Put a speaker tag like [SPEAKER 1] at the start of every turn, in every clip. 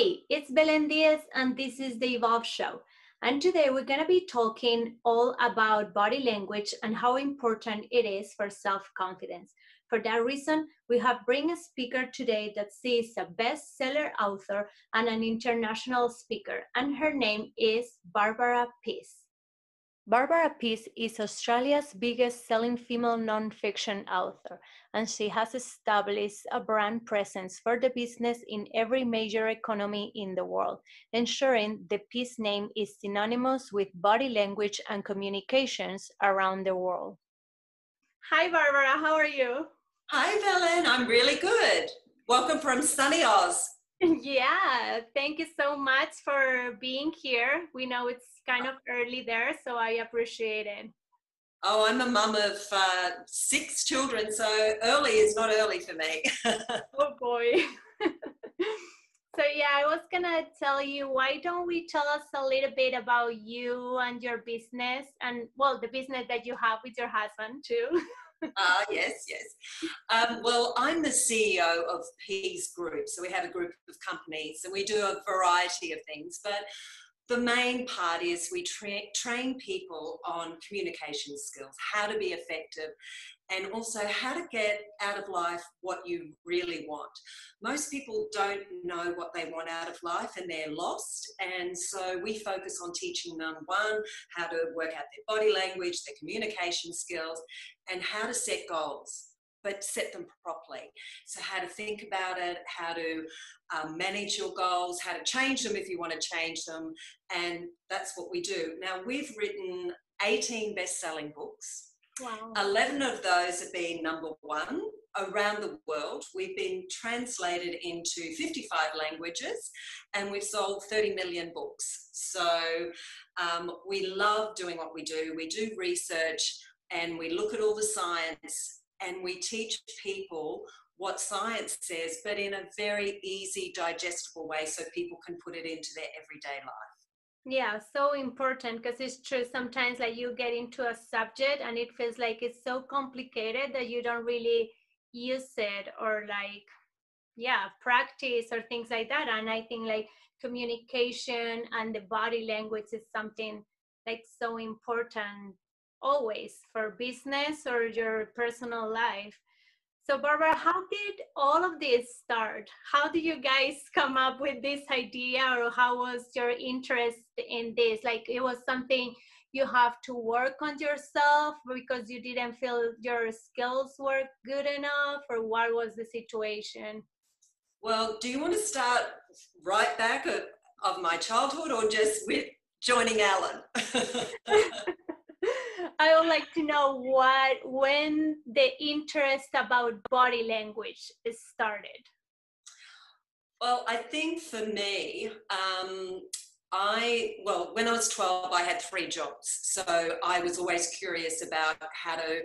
[SPEAKER 1] Hi, it's Belen Diaz, and this is the Evolve Show. And today we're going to be talking all about body language and how important it is for self confidence. For that reason, we have bring a speaker today that that is a bestseller author and an international speaker, and her name is Barbara Pease. Barbara Pease is Australia's biggest selling female nonfiction author, and she has established a brand presence for the business in every major economy in the world, ensuring the Pease name is synonymous with body language and communications around the world. Hi, Barbara, how are you?
[SPEAKER 2] Hi, Belen, I'm really good. Welcome from sunny Oz.
[SPEAKER 1] Yeah, thank you so much for being here. We know it's kind of early there, so I appreciate it.
[SPEAKER 2] Oh, I'm a mum of uh, six children, so early is not early for me.
[SPEAKER 1] oh boy. so yeah, I was gonna tell you, why don't we tell us a little bit about you and your business, and well, the business that you have with your husband too.
[SPEAKER 2] Ah, uh, yes, yes. Um, well, I'm the CEO of Pease Group. So we have a group of companies and we do a variety of things. But the main part is we tra- train people on communication skills, how to be effective, and also how to get out of life what you really want. Most people don't know what they want out of life and they're lost. And so we focus on teaching them one, how to work out their body language, their communication skills, and how to set goals but set them properly. So, how to think about it, how to um, manage your goals, how to change them if you want to change them. And that's what we do. Now, we've written 18 best selling books. Wow. 11 of those have been number one around the world. We've been translated into 55 languages and we've sold 30 million books. So um, we love doing what we do. We do research and we look at all the science and we teach people what science says, but in a very easy, digestible way so people can put it into their everyday life.
[SPEAKER 1] Yeah, so important because it's true. Sometimes, like you get into a subject and it feels like it's so complicated that you don't really use it or like, yeah, practice or things like that. And I think like communication and the body language is something like so important always for business or your personal life. So, Barbara, how did all of this start? How did you guys come up with this idea, or how was your interest in this? Like, it was something you have to work on yourself because you didn't feel your skills were good enough, or what was the situation?
[SPEAKER 2] Well, do you want to start right back of, of my childhood or just with joining Alan?
[SPEAKER 1] I would like to know what when the interest about body language started.
[SPEAKER 2] Well, I think for me, um, I well, when I was twelve, I had three jobs, so I was always curious about how to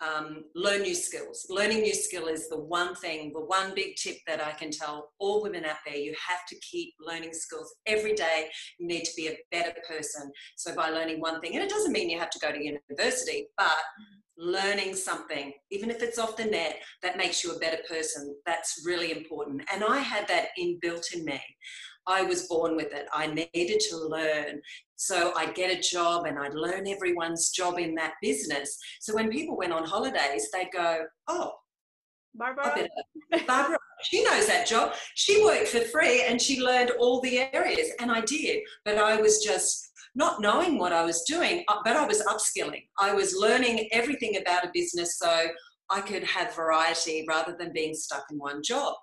[SPEAKER 2] um, learn new skills. Learning new skill is the one thing, the one big tip that I can tell all women out there. You have to keep learning skills every day. You need to be a better person. So by learning one thing, and it doesn't mean you have to go to university, but learning something, even if it's off the net, that makes you a better person. That's really important. And I had that inbuilt in me. I was born with it. I needed to learn. So I'd get a job and I'd learn everyone's job in that business. So when people went on holidays, they'd go, Oh,
[SPEAKER 1] Barbara.
[SPEAKER 2] Barbara, she knows that job. She worked for free and she learned all the areas. And I did. But I was just not knowing what I was doing, uh, but I was upskilling. I was learning everything about a business so I could have variety rather than being stuck in one job.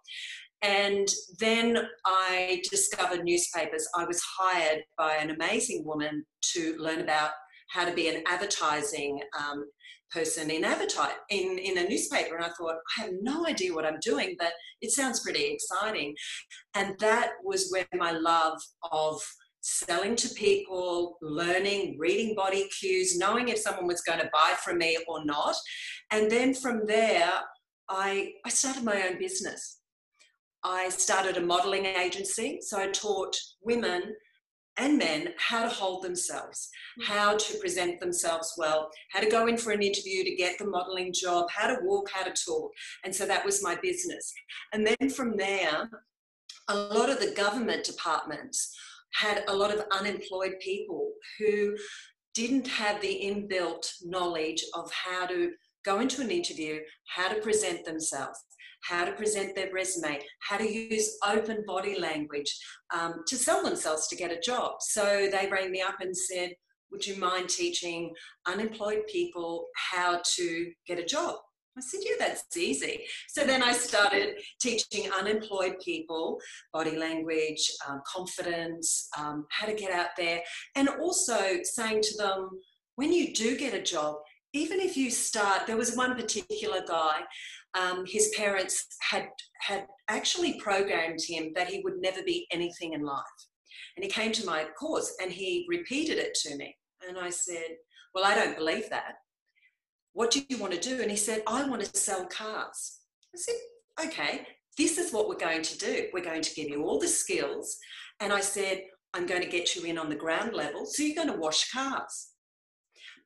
[SPEAKER 2] And then I discovered newspapers. I was hired by an amazing woman to learn about how to be an advertising um, person in in, in a newspaper. And I thought, I have no idea what I'm doing, but it sounds pretty exciting. And that was where my love of selling to people, learning, reading body cues, knowing if someone was going to buy from me or not. And then from there, I, I started my own business. I started a modeling agency. So I taught women and men how to hold themselves, hmm. how to present themselves well, how to go in for an interview to get the modeling job, how to walk, how to talk. And so that was my business. And then from there, a lot of the government departments had a lot of unemployed people who didn't have the inbuilt knowledge of how to go into an interview, how to present themselves, how to present their resume, how to use open body language um, to sell themselves to get a job. So they rang me up and said, Would you mind teaching unemployed people how to get a job? I said, Yeah, that's easy. So then I started teaching unemployed people body language, um, confidence, um, how to get out there, and also saying to them, when you do get a job, even if you start, there was one particular guy, um, his parents had, had actually programmed him that he would never be anything in life. And he came to my course and he repeated it to me. And I said, Well, I don't believe that. What do you want to do? And he said, I want to sell cars. I said, Okay, this is what we're going to do. We're going to give you all the skills. And I said, I'm going to get you in on the ground level. So you're going to wash cars.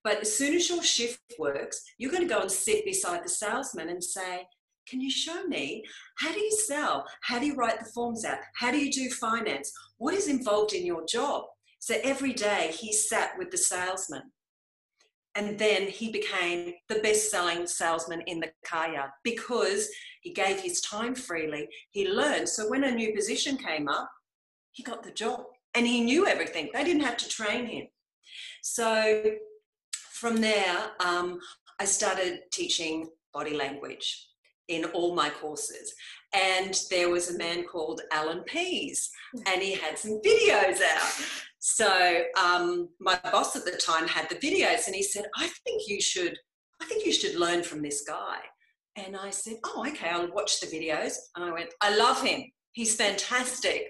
[SPEAKER 2] But as soon as your shift works, you're going to go and sit beside the salesman and say, Can you show me how do you sell? How do you write the forms out? How do you do finance? What is involved in your job? So every day he sat with the salesman and then he became the best selling salesman in the car yard because he gave his time freely. He learned. So when a new position came up, he got the job and he knew everything. They didn't have to train him. So from there, um, I started teaching body language in all my courses. And there was a man called Alan Pease, and he had some videos out. So um, my boss at the time had the videos, and he said, "I think you should, I think you should learn from this guy." And I said, "Oh, okay, I'll watch the videos." And I went, "I love him. He's fantastic."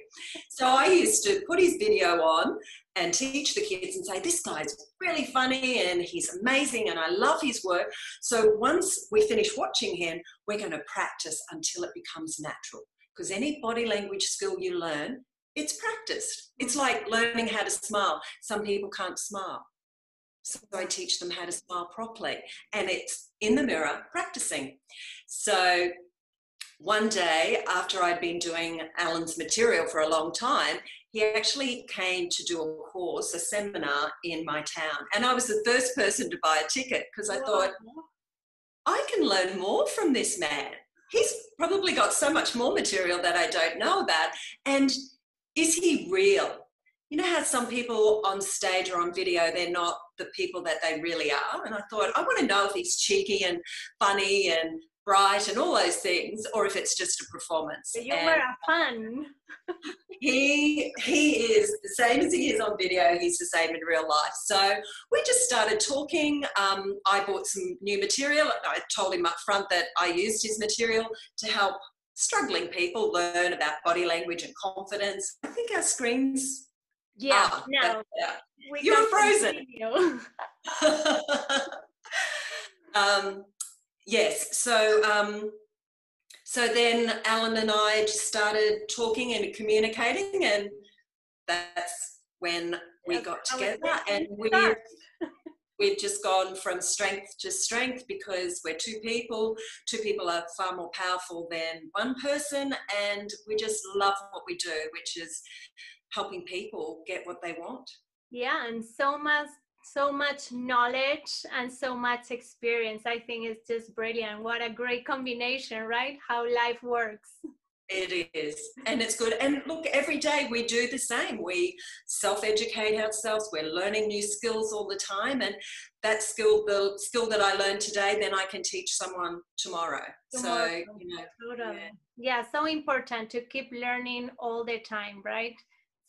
[SPEAKER 2] So I used to put his video on and teach the kids and say, "This guy's really funny and he's amazing, and I love his work." So once we finish watching him, we're going to practice until it becomes natural. Because any body language skill you learn it's practiced. It's like learning how to smile. Some people can't smile. So I teach them how to smile properly. And it's in the mirror practicing. So one day, after I'd been doing Alan's material for a long time, he actually came to do a course, a seminar in my town. And I was the first person to buy a ticket because I thought, I can learn more from this man. He's probably got so much more material that I don't know about. And is he real? You know how some people on stage or on video, they're not the people that they really are? And I thought, I want to know if he's cheeky and funny and bright and all those things, or if it's just a performance.
[SPEAKER 1] You
[SPEAKER 2] and
[SPEAKER 1] were fun.
[SPEAKER 2] he he is the same as he is on video. He's the same in real life. So we just started talking. Um, I bought some new material. I told him up front that I used his material to help struggling people learn about body language and confidence. I think our screens.
[SPEAKER 1] Yeah, are, no.
[SPEAKER 2] Yeah. You're frozen. um, yes. So, um, so then Alan and I just started talking and communicating, and that's when we got together, and we we've just gone from strength to strength because we're two people. Two people are far more powerful than one person, and we just love what we do, which is helping people get what they want.
[SPEAKER 1] Yeah, and so much so much knowledge and so much experience. I think it's just brilliant. What a great combination, right? How life works.
[SPEAKER 2] It is, and it's good. And look, every day we do the same. We self educate ourselves, we're learning new skills all the time. And that skill, the skill that I learned today, then I can teach someone tomorrow. tomorrow. So, you know,
[SPEAKER 1] totally. yeah. yeah, so important to keep learning all the time, right?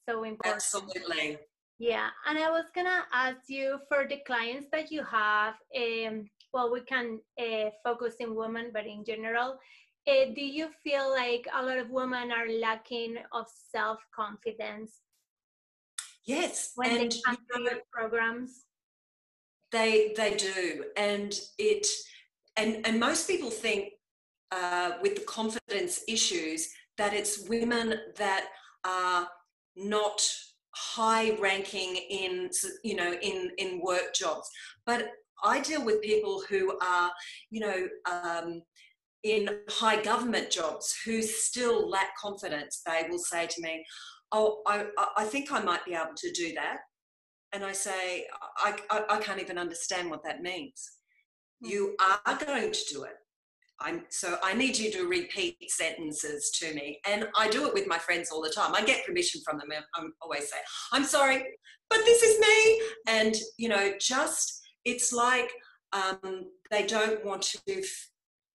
[SPEAKER 1] So important.
[SPEAKER 2] Absolutely.
[SPEAKER 1] Yeah, and I was gonna ask you for the clients that you have. Um, well, we can uh, focus in women, but in general, uh, do you feel like a lot of women are lacking of self-confidence
[SPEAKER 2] yes
[SPEAKER 1] when and they come to your programs
[SPEAKER 2] they they do and it and and most people think uh, with the confidence issues that it's women that are not high ranking in you know in in work jobs but i deal with people who are you know um, in high government jobs who still lack confidence. They will say to me, Oh, I, I think I might be able to do that. And I say, I, I, I can't even understand what that means. Hmm. You are going to do it. I'm, so I need you to repeat sentences to me. And I do it with my friends all the time. I get permission from them. I always say, I'm sorry, but this is me. And, you know, just, it's like um, they don't want to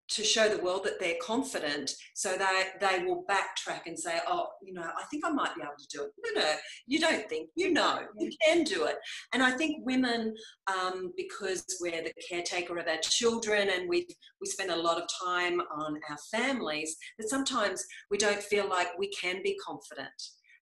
[SPEAKER 2] to show the world that they're confident so they they will backtrack and say oh you know i think i might be able to do it. No no you don't think you know you can do it. And i think women um, because we're the caretaker of our children and we we spend a lot of time on our families that sometimes we don't feel like we can be confident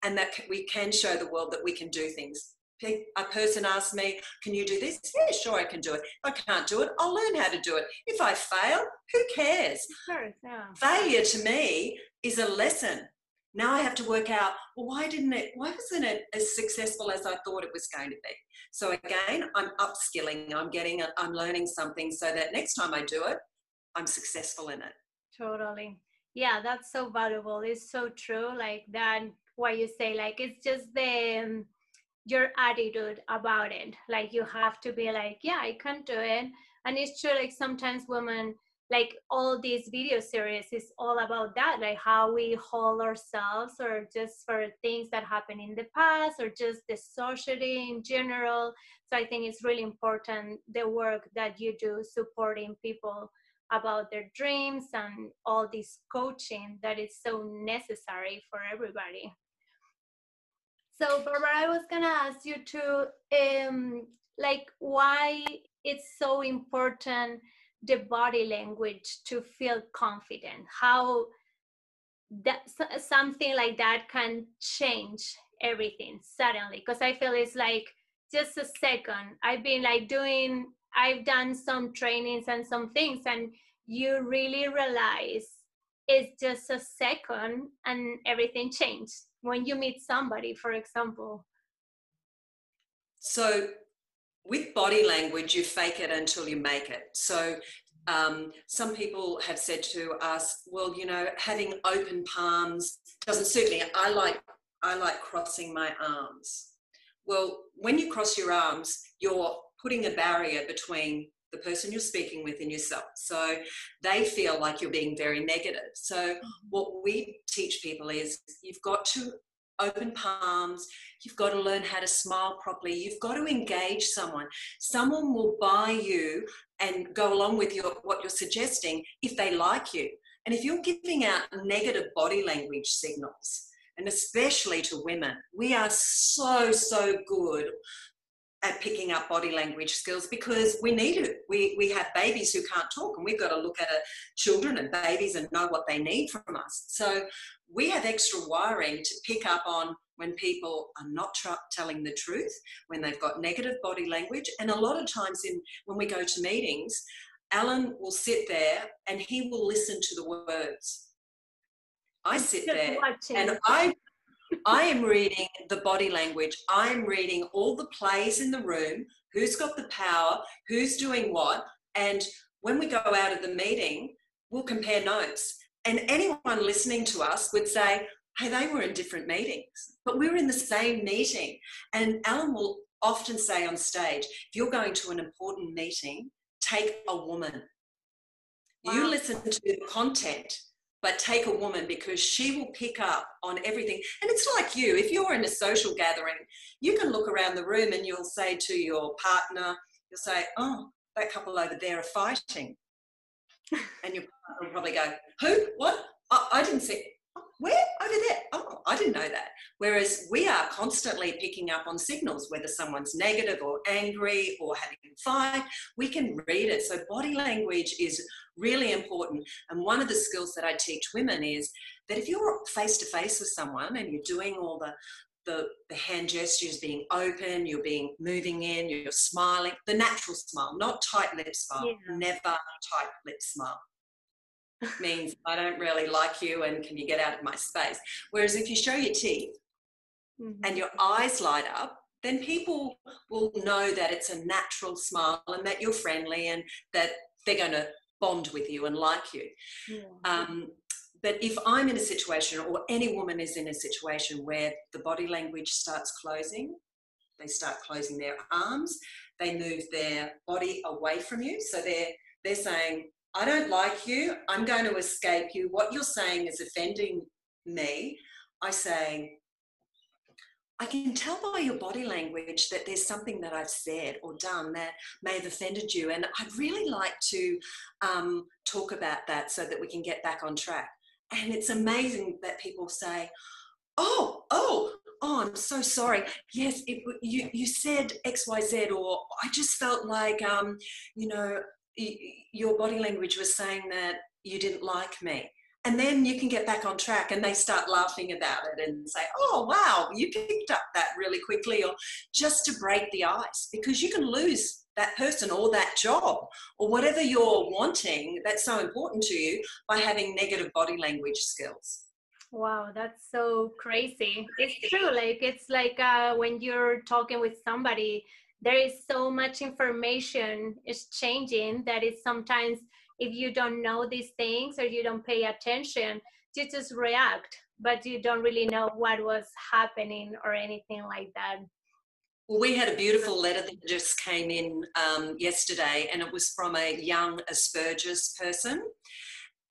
[SPEAKER 2] and that we can show the world that we can do things a person asks me, Can you do this? Yeah, sure, I can do it. If I can't do it, I'll learn how to do it. If I fail, who cares?
[SPEAKER 1] Sure, yeah.
[SPEAKER 2] Failure to me is a lesson. Now I have to work out, well, why didn't it, why wasn't it as successful as I thought it was going to be? So again, I'm upskilling, I'm getting, I'm learning something so that next time I do it, I'm successful in it.
[SPEAKER 1] Totally. Yeah, that's so valuable. It's so true. Like that, what you say, like it's just the, um, your attitude about it. Like you have to be like yeah i can do it. And it's true like sometimes women like all these video series is all about that like how we hold ourselves or just for things that happen in the past or just the society in general. So i think it's really important the work that you do supporting people about their dreams and all this coaching that is so necessary for everybody so Barbara, I was gonna ask you to um, like why it's so important the body language to feel confident. How that something like that can change everything suddenly. Because I feel it's like just a second. I've been like doing. I've done some trainings and some things, and you really realize it's just a second, and everything changed when you meet somebody, for example?
[SPEAKER 2] So, with body language, you fake it until you make it. So, um, some people have said to us, "Well, you know, having open palms doesn't suit me. I like I like crossing my arms." Well, when you cross your arms, you're putting a barrier between the person you're speaking with and yourself. So they feel like you're being very negative. So mm-hmm. what we teach people is you've got to open palms, you've got to learn how to smile properly, you've got to engage someone. Someone will buy you and go along with your what you're suggesting if they like you. And if you're giving out negative body language signals, and especially to women, we are so, so good at picking up body language skills because we need it. We, we have babies who can't talk, and we've got to look at a, children and babies and know what they need from us. So we have extra wiring to pick up on when people are not tr- telling the truth, when they've got negative body language, and a lot of times in when we go to meetings, Alan will sit there and he will listen to the words. I sit there and I I am reading the body language. I'm reading all the plays in the room, who's got the power, who's doing what. And when we go out of the meeting, we'll compare notes. And anyone listening to us would say, hey, they were in different meetings, but we were in the same meeting. And Alan will often say on stage, if you're going to an important meeting, take a woman. Wow. You listen to the content but take a woman because she will pick up on everything. And it's like you, if you're in a social gathering, you can look around the room and you'll say to your partner, you'll say, Oh, that couple over there are fighting. and your partner will probably go, Who? What? I, I didn't see. Where? Over there. Oh, I didn't know that. Whereas we are constantly picking up on signals, whether someone's negative or angry or having a fight, we can read it. So body language is really important. And one of the skills that I teach women is that if you're face to face with someone and you're doing all the the, the hand gestures being open, you're being moving in, you're smiling, the natural smile, not tight lip smile, yeah. never tight lip smile means I don't really like you and can you get out of my space. Whereas if you show your teeth mm-hmm. and your eyes light up, then people will know that it's a natural smile and that you're friendly and that they're going to bond with you and like you. Yeah. Um, but if I'm in a situation, or any woman is in a situation where the body language starts closing, they start closing their arms, they move their body away from you. So they're they're saying, I don't like you, I'm going to escape you. What you're saying is offending me. I say, I can tell by your body language that there's something that I've said or done that may have offended you. And I'd really like to um, talk about that so that we can get back on track. And it's amazing that people say, oh, oh, oh, I'm so sorry. Yes, it, you, you said X, Y, Z, or I just felt like, um, you know, your body language was saying that you didn't like me. And then you can get back on track and they start laughing about it and say oh wow you picked up that really quickly or just to break the ice because you can lose that person or that job or whatever you're wanting that's so important to you by having negative body language skills.
[SPEAKER 1] Wow that's so crazy. It's true like it's like uh, when you're talking with somebody there is so much information is changing that it's sometimes if you don't know these things or you don't pay attention, you just react, but you don't really know what was happening or anything like that.
[SPEAKER 2] Well, we had a beautiful letter that just came in um, yesterday, and it was from a young Asperger's person.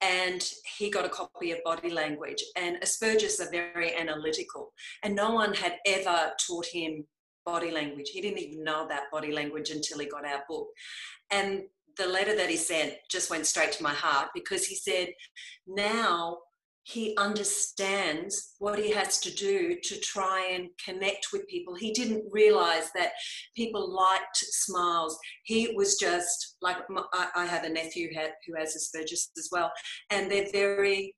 [SPEAKER 2] And he got a copy of body language. And Asperger's are very analytical, and no one had ever taught him body language. He didn't even know about body language until he got our book. And the letter that he sent just went straight to my heart because he said now he understands what he has to do to try and connect with people. He didn't realize that people liked smiles. He was just like I have a nephew who has Asperger's as well, and they're very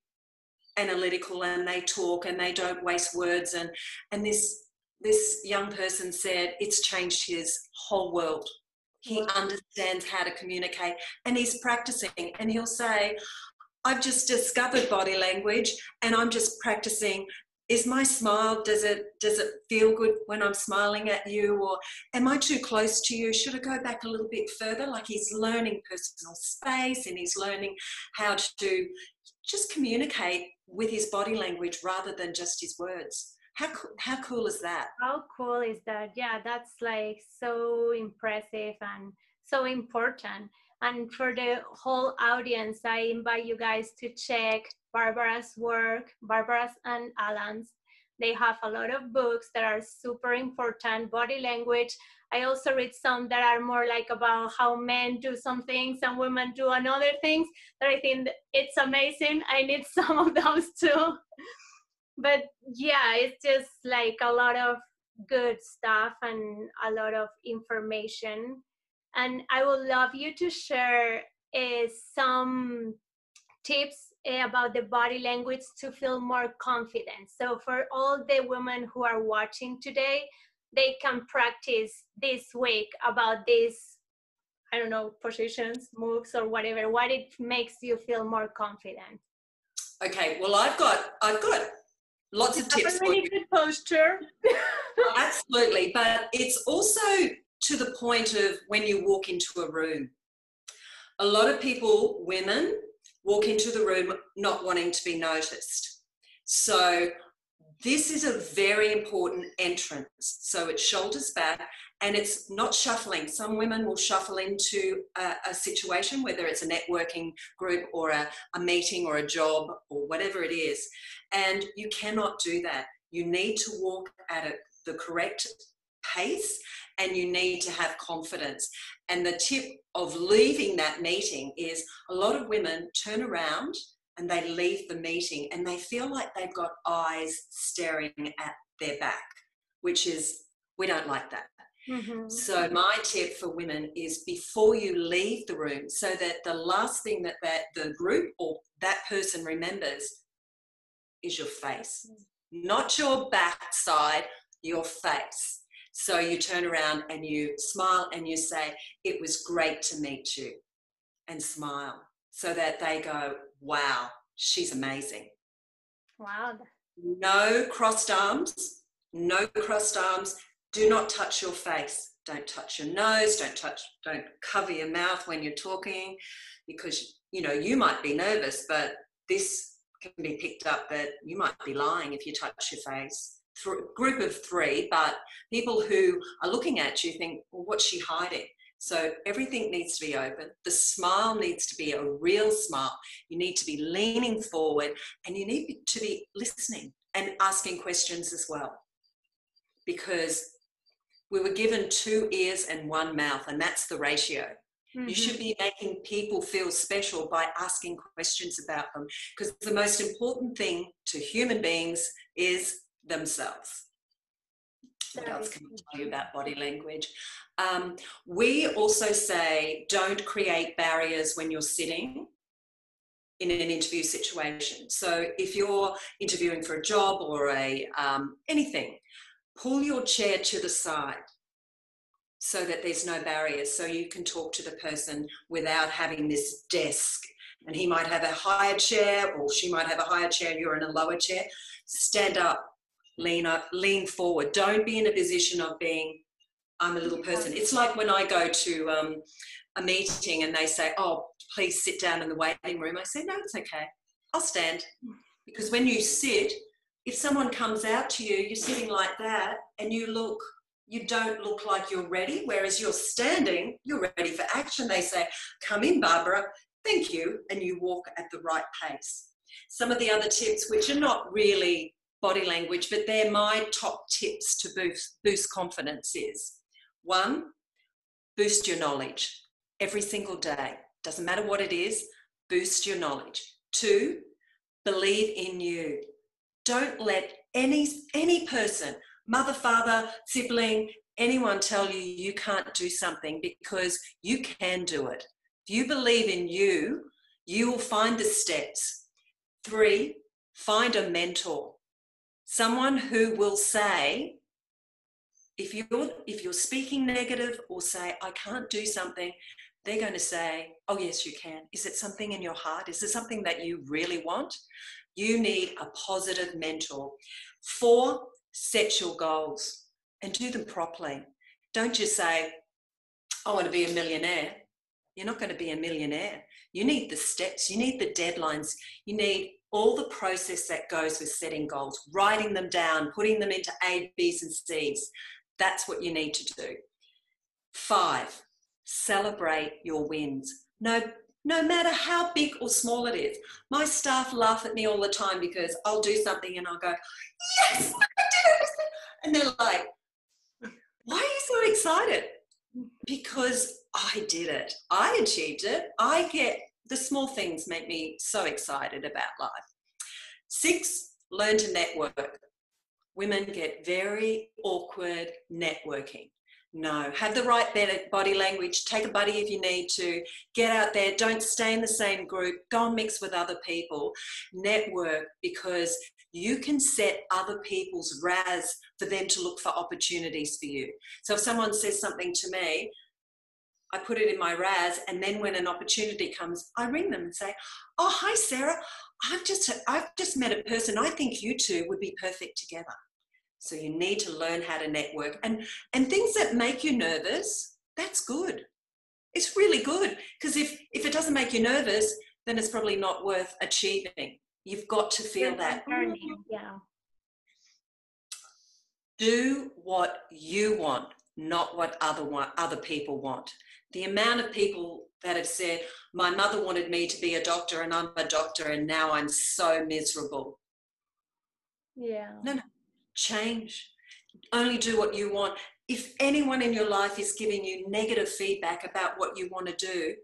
[SPEAKER 2] analytical and they talk and they don't waste words. And and this this young person said it's changed his whole world. He understands how to communicate and he's practicing. And he'll say, I've just discovered body language and I'm just practicing. Is my smile does it does it feel good when i'm smiling at you or am i too close to you? Should i go back a little bit further? Like he's learning personal space and he's learning how to just communicate with his body language rather than just his words how how cool is that?
[SPEAKER 1] How cool is that? Yeah, that's like so impressive and so important. And for the whole audience, I invite you guys to check Barbara's work, Barbara's and Alan's. They have a lot of books that are super important, body language. I also read some that are more like about how men do some things and women do another things that I think it's amazing. I need some of those too but yeah it's just like a lot of good stuff and a lot of information. And i would love you to share uh, some tips uh, about the body language to feel more confident. So for all the women who are watching today they can practice this week about these i don't know positions moves or whatever what it makes you feel more confident.
[SPEAKER 2] Okay well i've got i've got lots of tips.
[SPEAKER 1] A really good posture.
[SPEAKER 2] Absolutely, but it's also to the point of when you walk into a room. A lot of people, women, walk into the room not wanting to be noticed. So this is a very important entrance. So it's shoulders back and it's not shuffling. Some women will shuffle into a, a situation, whether it's a networking group or a, a meeting or a job or whatever it is. And you cannot do that. You need to walk at a, the correct pace and you need to have confidence. And the tip of leaving that meeting is a lot of women turn around and they leave the meeting and they feel like they've got eyes staring at their back, which is, we don't like that. Mm-hmm. So my tip for women is before you leave the room, so that the last thing that, that the group or that person remembers is your face, mm. not your backside, your face. So you turn around and you smile and you say, It was great to meet you, and smile so that they go, Wow, she's amazing.
[SPEAKER 1] Wow.
[SPEAKER 2] No crossed arms, no crossed arms, do not touch your face. don't touch your nose don't touch don't cover your mouth when you're talking because you know you might be nervous but this can be picked up that you might be lying if you touch your face Th- group of three but people who are looking at you think well what's she hiding so everything needs to be open. The smile needs to be a real smile. You need to be leaning forward and you need to be listening and asking questions as well. Because we were given two ears and one mouth, and that's the ratio. Mm-hmm. You should be making people feel special by asking questions about them because the most important thing to human beings is themselves. What else can I tell you about body language? Um, we also say don't create barriers when you're sitting in an interview situation. So if you're interviewing for a job or a um, anything, pull your chair to the side so that there's no barriers, so you can talk to the person without having this desk. And he might have a higher chair, or she might have a higher chair. You're in a lower chair. Stand up, lean up, lean forward. Don't be in a position of being I'm a little person. It's like when I go to um, a meeting and they say, "Oh, please sit down in the waiting room." I say, "No, it's okay. I'll stand." Because when you sit, if someone comes out to you, you're sitting like that, and you look, you don't look like you're ready. Whereas you're standing, you're ready for action. They say, "Come in, Barbara. Thank you," and you walk at the right pace. Some of the other tips, which are not really body language, but they're my top tips to boost, boost confidence is one, boost your knowledge every single day. Doesn't matter what it is, boost your knowledge. Two, believe in you. Don't let any any person, mother, father, sibling, anyone tell you you can't do something because you can do it. If you believe in you, you will find the steps. Three, find a mentor. Someone who will say, if you're if you're speaking negative or say i can't do something they're going to say oh yes you can is it something in your heart is it something that you really want you need a positive mentor. Four set your goals and do them properly. Don't just say i want to be a millionaire. You're not going to be a millionaire. You need the steps. You need the deadlines. You need all the process that goes with setting goals, writing them down, putting them into A, B's, and C's, that's what you need to do. Five, celebrate your wins. No, no matter how big or small it is. My staff laugh at me all the time because I'll do something and I'll go, yes, I did it. And they're like, why are you so excited? Because I did it. I achieved it. I get the small things make me so excited about life. Six, learn to network women get very awkward networking. No, have the right body language. Take a buddy if you need to. Get out there. Don't stay in the same group. Go and mix with other people. Network because you can set other people's RAS for them to look for opportunities for you. So if someone says something to me, I put it in my RAS, and then when an opportunity comes, I ring them and say, "Oh, hi, Sarah. I've just I've just met a person. I think you two would be perfect together." So you need to learn how to network, and and things that make you nervous, that's good. It's really good because if if it doesn't make you nervous, then it's probably not worth achieving. You've got to feel that.
[SPEAKER 1] Yeah.
[SPEAKER 2] Do what you want, not what other other people want the amount of people that have said, My mother wanted me to be a doctor and I'm a doctor and now I'm so miserable.
[SPEAKER 1] Yeah.
[SPEAKER 2] No, no. Change. Only do what you want. If anyone in your life is giving you negative feedback about what you want to do,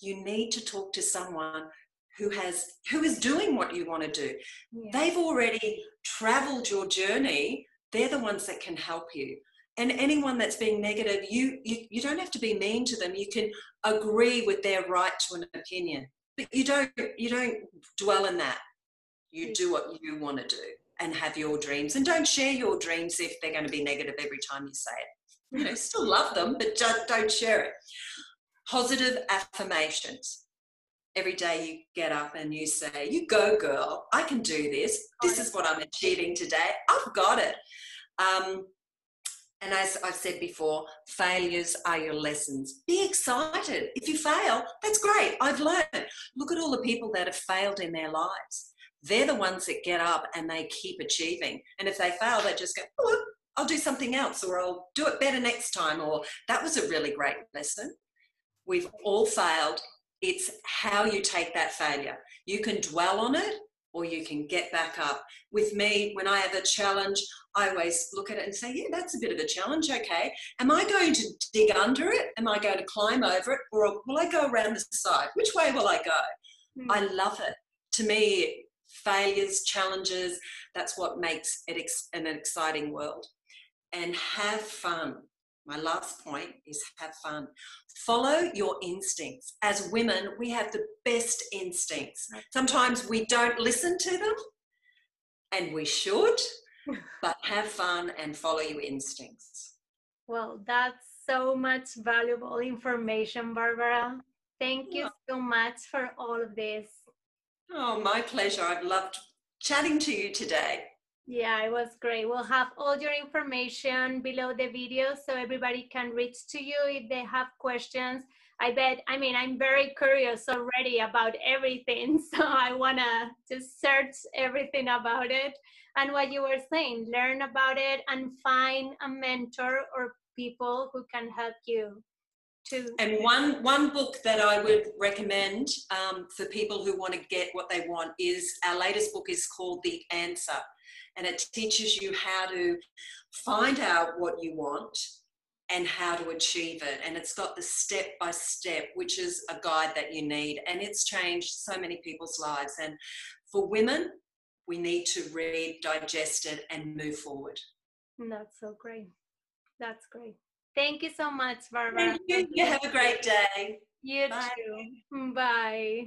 [SPEAKER 2] you need to talk to someone who has who is doing what you want to do. Yeah. They've already traveled your journey. They're the ones that can help you and anyone that's being negative you, you you don't have to be mean to them you can agree with their right to an opinion but you don't you don't dwell in that you do what you want to do and have your dreams and don't share your dreams if they're going to be negative every time you say it you know still love them but just don't share it positive affirmations every day you get up and you say you go girl i can do this this is what i'm achieving today i've got it um, And as I've said before, failures are your lessons. Be excited. If you fail, that's great. I've learned. Look at all the people that have failed in their lives. They're the ones that get up and they keep achieving. And if they fail, they just go, oh, I'll do something else or I'll do it better next time or that was a really great lesson. We've all failed. It's how you take that failure. You can dwell on it or you can get back up. With me, when I have a challenge, I always look at it and say, yeah, that's a bit of a challenge. Okay. Am I going to dig under it? Am I going to climb over it? Or will I go around the side? Which way will I go? Mm. I love it. To me, failures, challenges, that's what makes it an exciting world. And have fun. My last point is have fun. Follow your instincts. As women, we have the best instincts. Sometimes we don't listen to them, and we should, but have fun and follow your instincts.
[SPEAKER 1] Well, that's so much valuable information, Barbara. Thank you so much for all of this.
[SPEAKER 2] Oh, my pleasure. I've loved chatting to you today.
[SPEAKER 1] Yeah, it was great. We'll have all your information below the video so everybody can reach to you if they have questions. I bet, I mean, I'm very curious already about everything. So I want to just search everything about it. And what you were saying, learn about it and find a mentor or people who can help you to.
[SPEAKER 2] And one, one book that I would recommend um, for people who want to get what they want is our latest book is called The Answer and it teaches you how to find out what you want and how to achieve it. And it's got the step by step, which is a guide that you need. And it's changed so many people's lives. And for women, we need to read, digest it, and move forward.
[SPEAKER 1] That's so great. That's great. Thank you so much, Barbara.
[SPEAKER 2] Thank you. You have a great day.
[SPEAKER 1] You Bye. too. Bye.